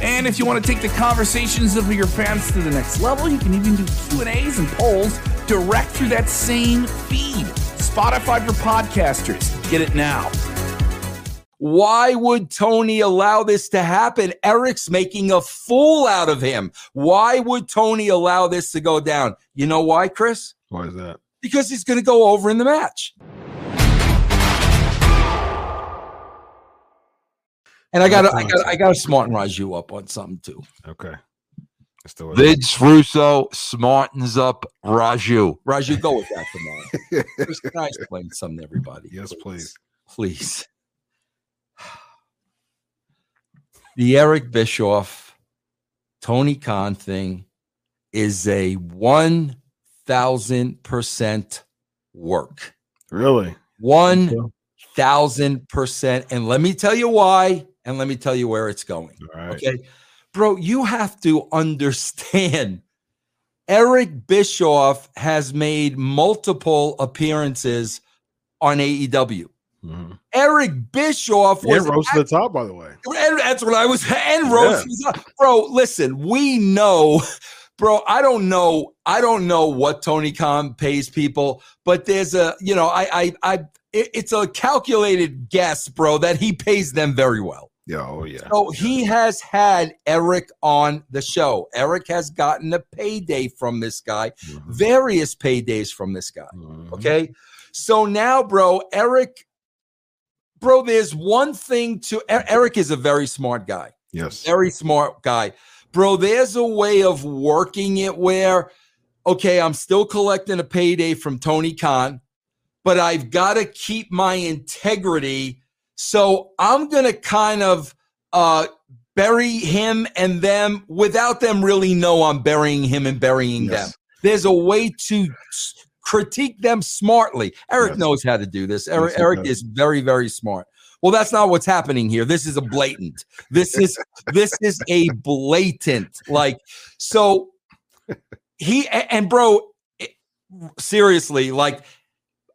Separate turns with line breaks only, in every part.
And if you want to take the conversations of your fans to the next level, you can even do Q&As and polls direct through that same feed. Spotify for podcasters. Get it now.
Why would Tony allow this to happen? Eric's making a fool out of him. Why would Tony allow this to go down? You know why, Chris?
Why is that?
Because he's going to go over in the match. And I got to I got I got to smarten Riju up on something too.
Okay. Let's do it.
Vince Russo smartens up Riju.
Riju, go with that for now. Chris, Can I explain something to everybody?
Yes, please.
Please. The Eric Bischoff, Tony Khan thing is a 1000% work.
Really?
1000%. And let me tell you why, and let me tell you where it's going.
Right.
Okay. Bro, you have to understand Eric Bischoff has made multiple appearances on AEW.
Mhm.
Eric Bischoff
Yeah,
was
rose to the top, by the way.
and that's what I was. And Rose, up. bro. Listen, we know, bro. I don't know. I don't know what Tony Khan pays people, but there's a, you know, I, I, I. it- it's a calculated guess, bro, that he pays them very well.
Yeah, oh yeah.
So he has had Eric on the show. Eric has gotten a payday from this guy,
Mhm.
various paydays from this guy.
Mhm.
Okay. So now, bro, Eric, bro, there's one thing to Eric is a very smart guy,
Yes.
very smart guy. Bro, there's a way of working it where, okay, I'm still collecting a payday from Tony Khan, but I've got to keep my integrity. So I'm going to kind of uh, bury him and them without them really know I'm burying him and burying
Yes.
them. There's a way to critique them smartly. Eric
Yes.
knows how to do this. Eric,
Yes,
Eric is very, very smart. Well, that's not what's happening here. This is a blatant. This is this is a blatant. Like so, he and bro, seriously, like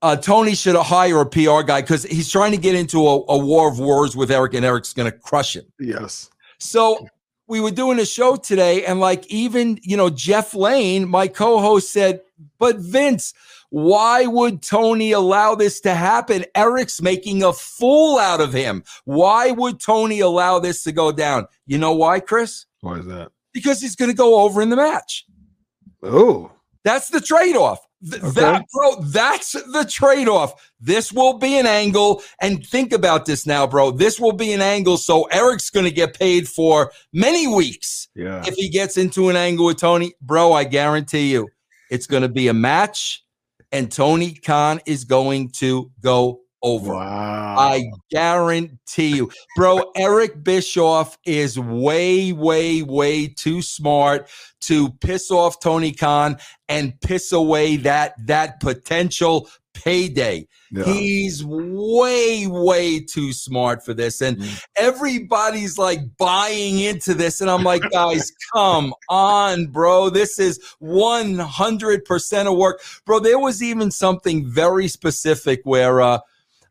uh, Tony should hire a PR guy because he's trying to get into a, a war of words with Eric, and Eric's going to crush him.
Yes.
So we were doing a show today, and like even you know Jeff Lane, my co-host, said, "But Vince, why would Tony allow this to happen? Eric's making a fool out of him. Why would Tony allow this to go down? You know why, Chris?
Why is that?
Because he's going to go over in the match.
Oh.
That's the trade-off. Th-
Okay.
That bro, that's the trade-off. This will be an angle, and think about this now, bro. This will be an angle, so Eric's going to get paid for many weeks
Yeah.
if he gets into an angle with Tony. Bro, I guarantee you, it's going to be a match, and Tony Khan is going to go over.
Wow.
I guarantee you, bro. Eric Bischoff is way, way, way too smart to piss off Tony Khan and piss away that that potential payday.
yeah.
He's way, way too smart for this, and
Mhm.
everybody's like buying into this. And I'm like, guys, come on, bro. This is 100 percent of work, bro. There was even something very specific where. uh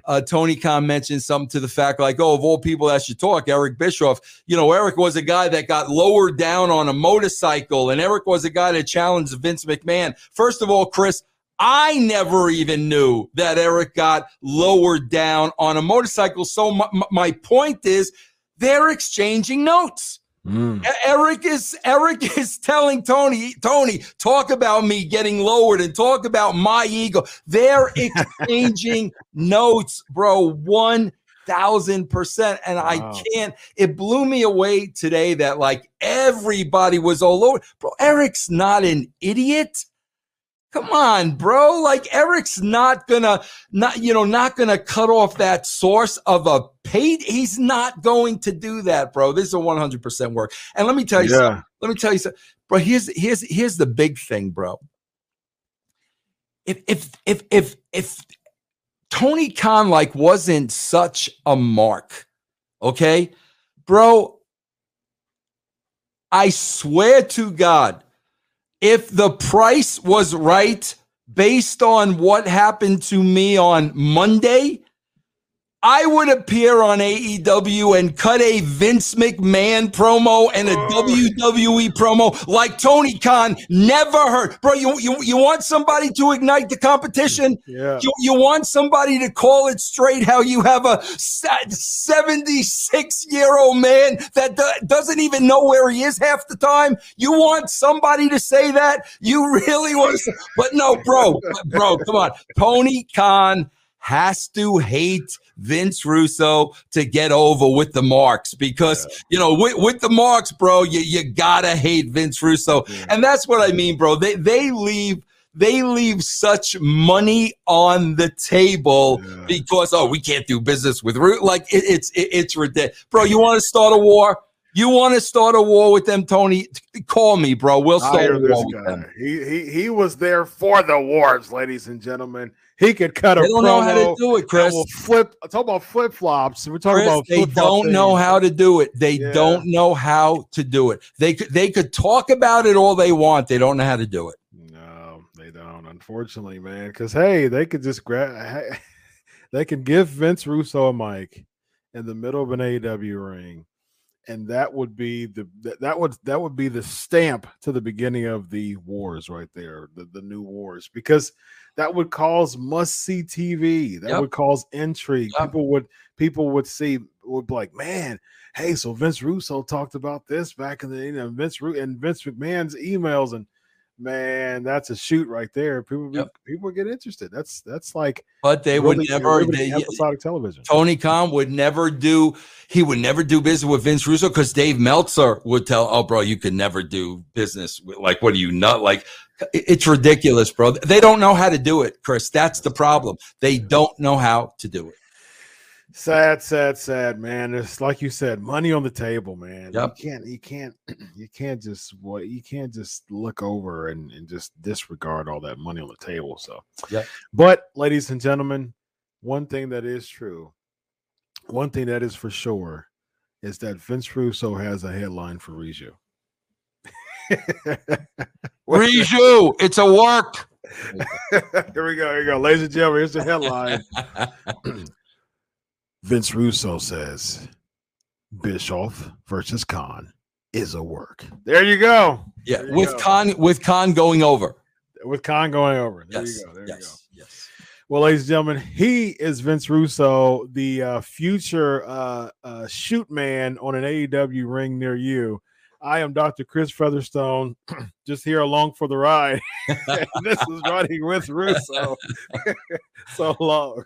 uh, Tony Khan mentioned something to the fact like, oh, of all people that should talk, Eric Bischoff. You know, Eric was a guy that got lowered down on a motorcycle, and Eric was a guy that challenged Vince McMahon. First of all, Chris, I never even knew that Eric got lowered down on a motorcycle. So my, my point is, they're exchanging notes.
Mm.
Eric is Eric is telling Tony, Tony, talk about me getting lowered and talk about my ego. They're exchanging notes, bro. One thousand percent. And I can't, it blew me away today that like everybody was all over. Bro, Eric's not an idiot. Come on, bro. Like Eric's not gonna not you know not gonna cut off that source of a paid. He's not going to do that, bro. This is a 100% work. And let me tell you
Yeah.
something. Let me tell you something, bro. Here's here's here's the big thing, bro. If if if if if Tony Khan like wasn't such a mark, okay, bro. I swear to God, if the price was right based on what happened to me on Monday, I would appear on AEW and cut a Vince McMahon promo and a WWE promo like Tony Khan never heard. Bro, you, you, you want somebody to ignite the competition?
Yeah.
You, you want somebody to call it straight how you have a 76 year old man that doesn't even know where he is half the time? You want somebody to say that? You really want to, but no, bro, bro, come on. Tony Khan has to hate Vince Russo to get over with the marks because, you know, with, with the marks, bro, you, you gotta hate Vince Russo.
Yeah.
And that's what I mean, bro. They, they leave they leave such money on the table
Yeah.
because oh we can't do business with root like it, it's it, it's ridiculous bro you want to start a war you want to start a war with them tony call me bro we'll start a
this
war with
guy.
them
He, he he was there for the wars, ladies and gentlemen. He could cut a
they don't know how to do it chris
will flip. Talk about flip flops. We're talking
Chris,
about
they don't know how to do it. They
Yeah.
don't know how to do it. They could they could talk about it all they want. They don't know how to do it.
No, they don't. Unfortunately, man. Because hey, they could just grab. They could give Vince Russo a mic in the middle of an AEW ring, and that would be the that, that would that would be the stamp to the beginning of the wars right there, the, the new wars, because that would cause must see TV. That
Yep.
would cause intrigue.
Yep.
People would people would see would be like, man, hey, so Vince Russo talked about this back in the you know Vince Ru- and Vince McMahon's emails and man, that's a shoot right there. People
Yep.
people get interested. That's that's like
But they
really-
would never. They,
episodic television.
Tony Khan would never do. He would never do business with Vince Russo because Dave Meltzer would tell, "Oh, bro, you could never do business with like what are you not like." It's ridiculous, bro. They don't know how to do it, Chris. That's the problem. They don't know how to do it.
Sad, sad, sad, man. It's like you said, money on the table, man.
Yep.
You can't, you can't, you can't just what you can't just look over and, and just disregard all that money on the table. So,
Yep.
But, ladies and gentlemen, one thing that is true, one thing that is for sure, is that Vince Russo has a headline for Riju.
Riju, it's a work.
here we go. Here we go. Ladies and gentlemen, here's the headline. Vince Russo says Bischoff versus Khan is a work. There you go.
yeah,
you
with
go.
Khan, with Khan going over.
With Khan going over. There
yes,
you go. There
yes,
you go.
yes.
Well, ladies and gentlemen, he is Vince Russo, the uh, future uh, uh, shoot man on an AEW ring near you. I am Dr. Chris Featherstone, just here along for the ride. And this is Writing with Russo. so long.